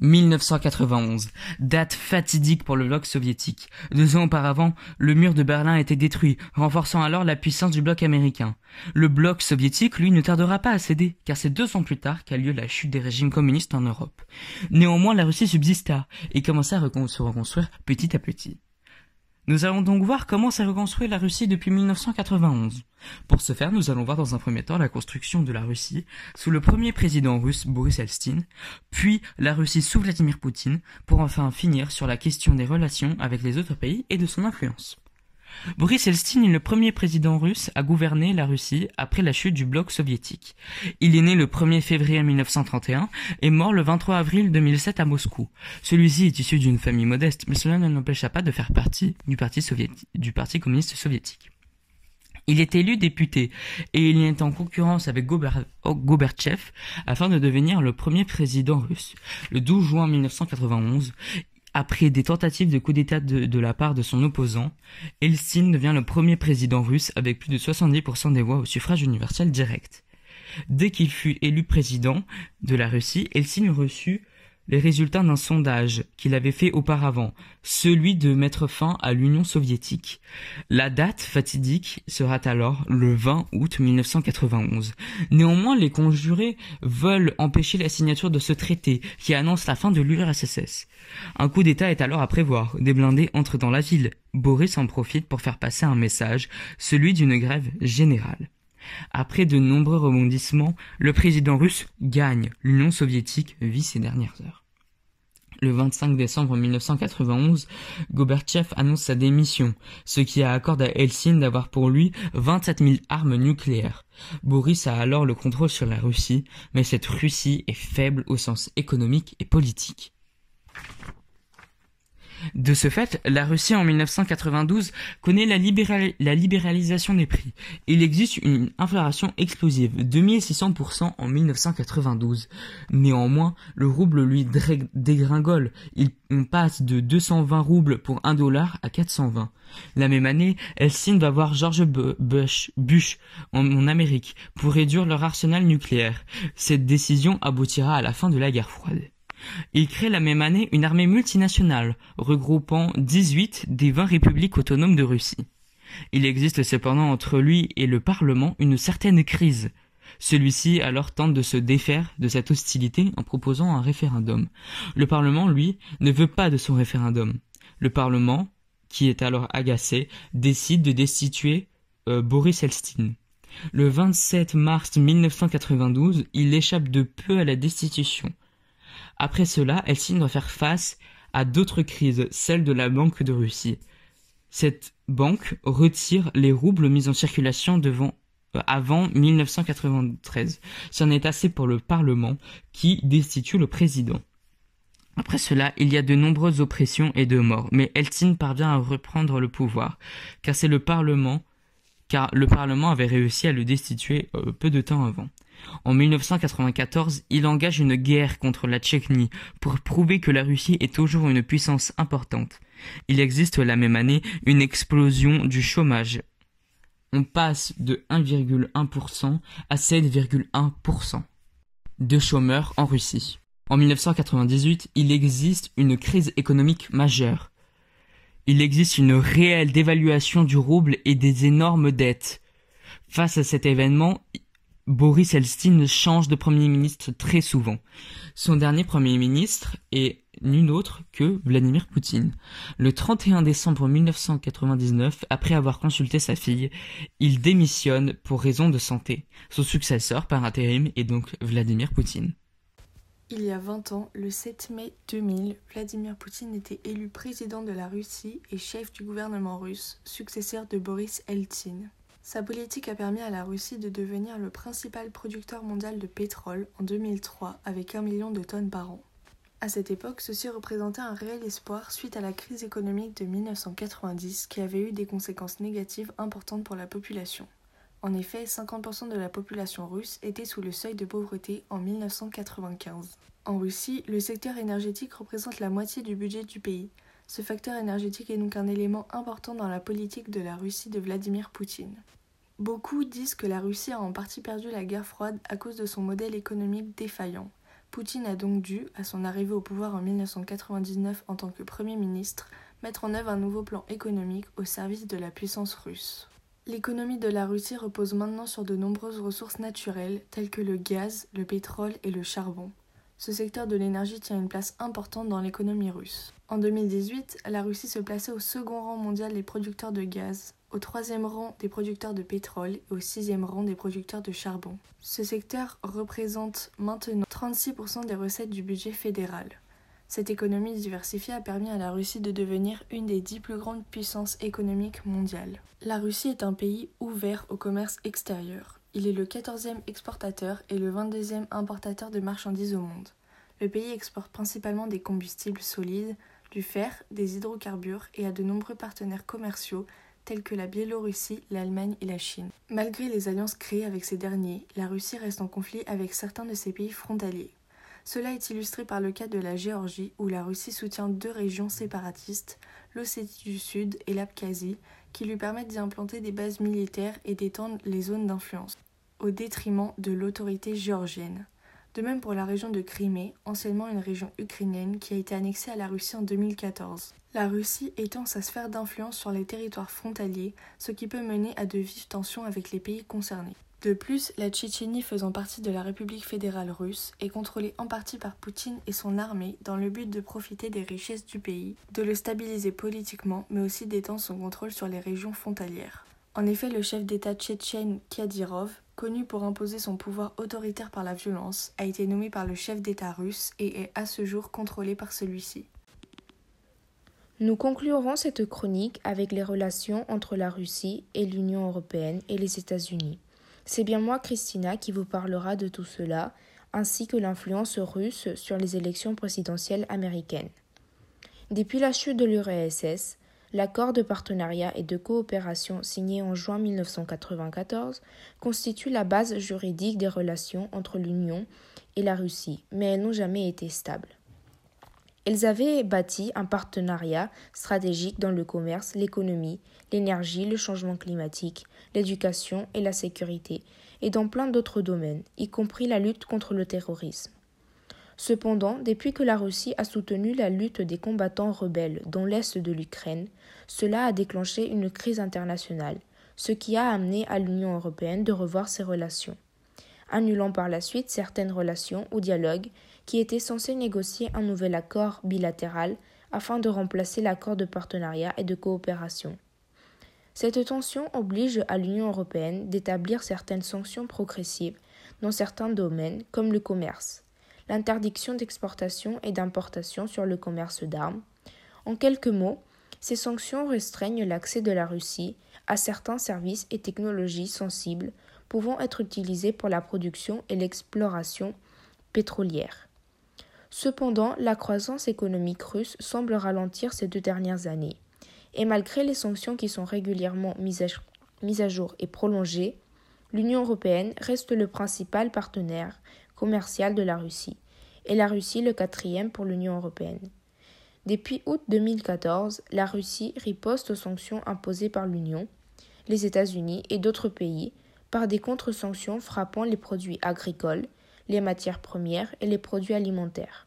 1991, date fatidique pour le bloc soviétique. Deux ans auparavant, le mur de Berlin était détruit, renforçant alors la puissance du bloc américain. Le bloc soviétique, lui, ne tardera pas à céder, car c'est deux ans plus tard qu'a lieu la chute des régimes communistes en Europe. Néanmoins, la Russie subsista et commença à se reconstruire petit à petit. Nous allons donc voir comment s'est reconstruite la Russie depuis 1991. Pour ce faire, nous allons voir dans un premier temps la construction de la Russie sous le premier président russe Boris Eltsine, puis la Russie sous Vladimir Poutine, pour enfin finir sur la question des relations avec les autres pays et de son influence. Boris Eltsine est le premier président russe à gouverner la Russie après la chute du bloc soviétique. Il est né le 1er février 1931 et mort le 23 avril 2007 à Moscou. Celui-ci est issu d'une famille modeste, mais cela ne l'empêcha pas de faire partie du parti, communiste soviétique. Il est élu député et il est en concurrence avec Gobertchev afin de devenir le premier président russe. Le 12 juin 1991, après des tentatives de coup d'État de, la part de son opposant, Eltsine devient le premier président russe avec plus de 70% des voix au suffrage universel direct. Dès qu'il fut élu président de la Russie, Eltsine reçut les résultats d'un sondage qu'il avait fait auparavant, celui de mettre fin à l'Union soviétique. La date fatidique sera alors le 20 août 1991. Néanmoins, les conjurés veulent empêcher la signature de ce traité qui annonce la fin de l'URSS. Un coup d'État est alors à prévoir. Des blindés entrent dans la ville. Boris en profite pour faire passer un message, celui d'une grève générale. Après de nombreux rebondissements, le président russe gagne. L'Union soviétique vit ses dernières heures. Le 25 décembre 1991, Gobertchev annonce sa démission, ce qui accorde à Helsinki d'avoir pour lui 27 000 armes nucléaires. Boris a alors le contrôle sur la Russie, mais cette Russie est faible au sens économique et politique. De ce fait, la Russie en 1992 connaît la, libéralisation des prix. Il existe une inflation explosive, 2600% en 1992. Néanmoins, le rouble lui dégringole. Il, on passe de 220 roubles pour 1 dollar à 420. La même année, Helsinki va voir George Bush, en Amérique pour réduire leur arsenal nucléaire. Cette décision aboutira à la fin de la guerre froide. Il crée la même année une armée multinationale, regroupant 18 des 20 républiques autonomes de Russie. Il existe cependant entre lui et le Parlement une certaine crise. Celui-ci alors tente de se défaire de cette hostilité en proposant un référendum. Le Parlement, lui, ne veut pas de son référendum. Le Parlement, qui est alors agacé, décide de destituer euh, Boris Elstine. Le 27 mars 1992, il échappe de peu à la destitution. Après cela, Helsinki doit faire face à d'autres crises, celle de la Banque de Russie. Cette banque retire les roubles mis en circulation devant, euh, avant 1993. C'en est assez pour le Parlement qui destitue le président. Après cela, il y a de nombreuses oppressions et de morts, mais Helsinki parvient à reprendre le pouvoir, car c'est le Parlement, car le Parlement avait réussi à le destituer euh, peu de temps avant. En 1994, il engage une guerre contre la Tchétchénie pour prouver que la Russie est toujours une puissance importante. Il existe la même année une explosion du chômage. On passe de 1,1% à 7,1% de chômeurs en Russie. En 1998, il existe une crise économique majeure. Il existe une réelle dévaluation du rouble et des énormes dettes. Face à cet événement, Boris Elstine change de Premier ministre très souvent. Son dernier Premier ministre est nul autre que Vladimir Poutine. Le 31 décembre 1999, après avoir consulté sa fille, il démissionne pour raison de santé. Son successeur par intérim est donc Vladimir Poutine. Il y a 20 ans, le 7 mai 2000, Vladimir Poutine était élu président de la Russie et chef du gouvernement russe, successeur de Boris Eltsine. Sa politique a permis à la Russie de devenir le principal producteur mondial de pétrole en 2003 avec un million de tonnes par an. À cette époque, ceci représentait un réel espoir suite à la crise économique de 1990 qui avait eu des conséquences négatives importantes pour la population. En effet, 50% de la population russe était sous le seuil de pauvreté en 1995. En Russie, le secteur énergétique représente la moitié du budget du pays. Ce facteur énergétique est donc un élément important dans la politique de la Russie de Vladimir Poutine. Beaucoup disent que la Russie a en partie perdu la guerre froide à cause de son modèle économique défaillant. Poutine a donc dû, à son arrivée au pouvoir en 1999 en tant que Premier ministre, mettre en œuvre un nouveau plan économique au service de la puissance russe. L'économie de la Russie repose maintenant sur de nombreuses ressources naturelles telles que le gaz, le pétrole et le charbon. Ce secteur de l'énergie tient une place importante dans l'économie russe. En 2018, la Russie se plaçait au second rang mondial des producteurs de gaz, au troisième rang des producteurs de pétrole et au sixième rang des producteurs de charbon. Ce secteur représente maintenant 36% des recettes du budget fédéral. Cette économie diversifiée a permis à la Russie de devenir une des dix plus grandes puissances économiques mondiales. La Russie est un pays ouvert au commerce extérieur. Il est le 14e exportateur et le 22e importateur de marchandises au monde. Le pays exporte principalement des combustibles solides, du fer, des hydrocarbures et a de nombreux partenaires commerciaux tels que la Biélorussie, l'Allemagne et la Chine. Malgré les alliances créées avec ces derniers, la Russie reste en conflit avec certains de ses pays frontaliers. Cela est illustré par le cas de la Géorgie où la Russie soutient deux régions séparatistes, l'Ossétie du Sud et l'Abkhazie, qui lui permettent d'y implanter des bases militaires et d'étendre les zones d'influence, au détriment de l'autorité géorgienne. De même pour la région de Crimée, anciennement une région ukrainienne qui a été annexée à la Russie en 2014. La Russie étend sa sphère d'influence sur les territoires frontaliers, ce qui peut mener à de vives tensions avec les pays concernés. De plus, la Tchétchénie faisant partie de la République fédérale russe est contrôlée en partie par Poutine et son armée dans le but de profiter des richesses du pays, de le stabiliser politiquement, mais aussi d'étendre son contrôle sur les régions frontalières. En effet, le chef d'État tchétchène Kadyrov, connu pour imposer son pouvoir autoritaire par la violence, a été nommé par le chef d'État russe et est à ce jour contrôlé par celui-ci. Nous conclurons cette chronique avec les relations entre la Russie et l'Union européenne et les États-Unis. C'est bien moi, Christina, qui vous parlera de tout cela, ainsi que l'influence russe sur les élections présidentielles américaines. Depuis la chute de l'URSS, l'accord de partenariat et de coopération signé en juin 1994 constitue la base juridique des relations entre l'Union et la Russie, mais elles n'ont jamais été stables. Elles avaient bâti un partenariat stratégique dans le commerce, l'économie, l'énergie, le changement climatique, l'éducation et la sécurité, et dans plein d'autres domaines, y compris la lutte contre le terrorisme. Cependant, depuis que la Russie a soutenu la lutte des combattants rebelles dans l'est de l'Ukraine, cela a déclenché une crise internationale, ce qui a amené à l'Union européenne de revoir ses relations, annulant par la suite certaines relations ou dialogues qui étaient censés négocier un nouvel accord bilatéral afin de remplacer l'accord de partenariat et de coopération. Cette tension oblige à l'Union européenne d'établir certaines sanctions progressives dans certains domaines comme le commerce, l'interdiction d'exportation et d'importation sur le commerce d'armes. En quelques mots, ces sanctions restreignent l'accès de la Russie à certains services et technologies sensibles pouvant être utilisés pour la production et l'exploration pétrolière. Cependant, la croissance économique russe semble ralentir ces deux dernières années et malgré les sanctions qui sont régulièrement mises à, jour et prolongées, l'Union européenne reste le principal partenaire commercial de la Russie, et la Russie le quatrième pour l'Union européenne. Depuis août 2014, la Russie riposte aux sanctions imposées par l'Union, les États-Unis et d'autres pays par des contre-sanctions frappant les produits agricoles, les matières premières et les produits alimentaires.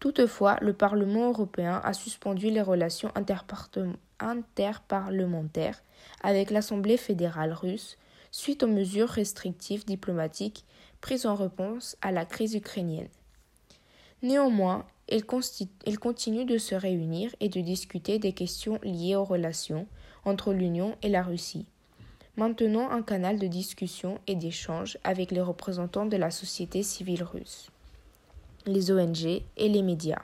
Toutefois, le Parlement européen a suspendu les relations interparlementaires avec l'Assemblée fédérale russe suite aux mesures restrictives diplomatiques prises en réponse à la crise ukrainienne. Néanmoins, il, continue de se réunir et de discuter des questions liées aux relations entre l'Union et la Russie, maintenant un canal de discussion et d'échange avec les représentants de la société civile russe les ONG et les médias.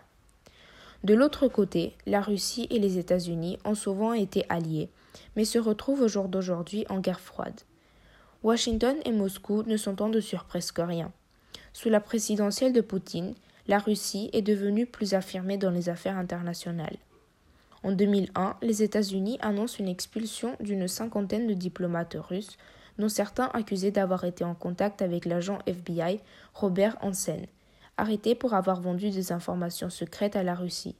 De l'autre côté, la Russie et les États-Unis ont souvent été alliés, mais se retrouvent au jour d'aujourd'hui en guerre froide. Washington et Moscou ne s'entendent sur presque rien. Sous la présidentielle de Poutine, la Russie est devenue plus affirmée dans les affaires internationales. En 2001, les États-Unis annoncent une expulsion d'une cinquantaine de diplomates russes, dont certains accusés d'avoir été en contact avec l'agent FBI Robert Hansen, arrêté pour avoir vendu des informations secrètes à la Russie.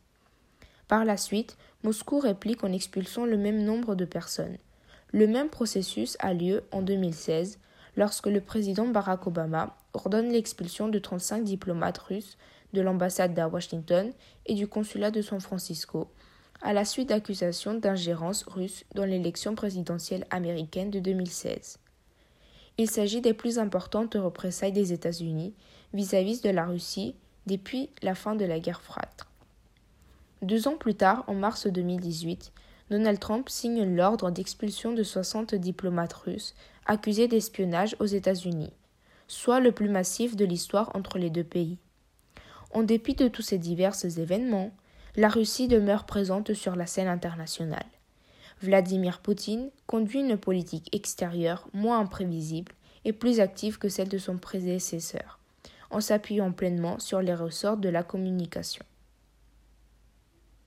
Par la suite, Moscou réplique en expulsant le même nombre de personnes. Le même processus a lieu en 2016 lorsque le président Barack Obama ordonne l'expulsion de 35 diplomates russes de l'ambassade à Washington et du consulat de San Francisco, à la suite d'accusations d'ingérence russe dans l'élection présidentielle américaine de 2016. Il s'agit des plus importantes représailles des États-Unis vis-à-vis de la Russie depuis la fin de la guerre froide. Deux ans plus tard, en mars 2018, Donald Trump signe l'ordre d'expulsion de 60 diplomates russes accusés d'espionnage aux États-Unis, soit le plus massif de l'histoire entre les deux pays. En dépit de tous ces divers événements, la Russie demeure présente sur la scène internationale. Vladimir Poutine conduit une politique extérieure moins imprévisible et plus active que celle de son prédécesseur, en s'appuyant pleinement sur les ressorts de la communication.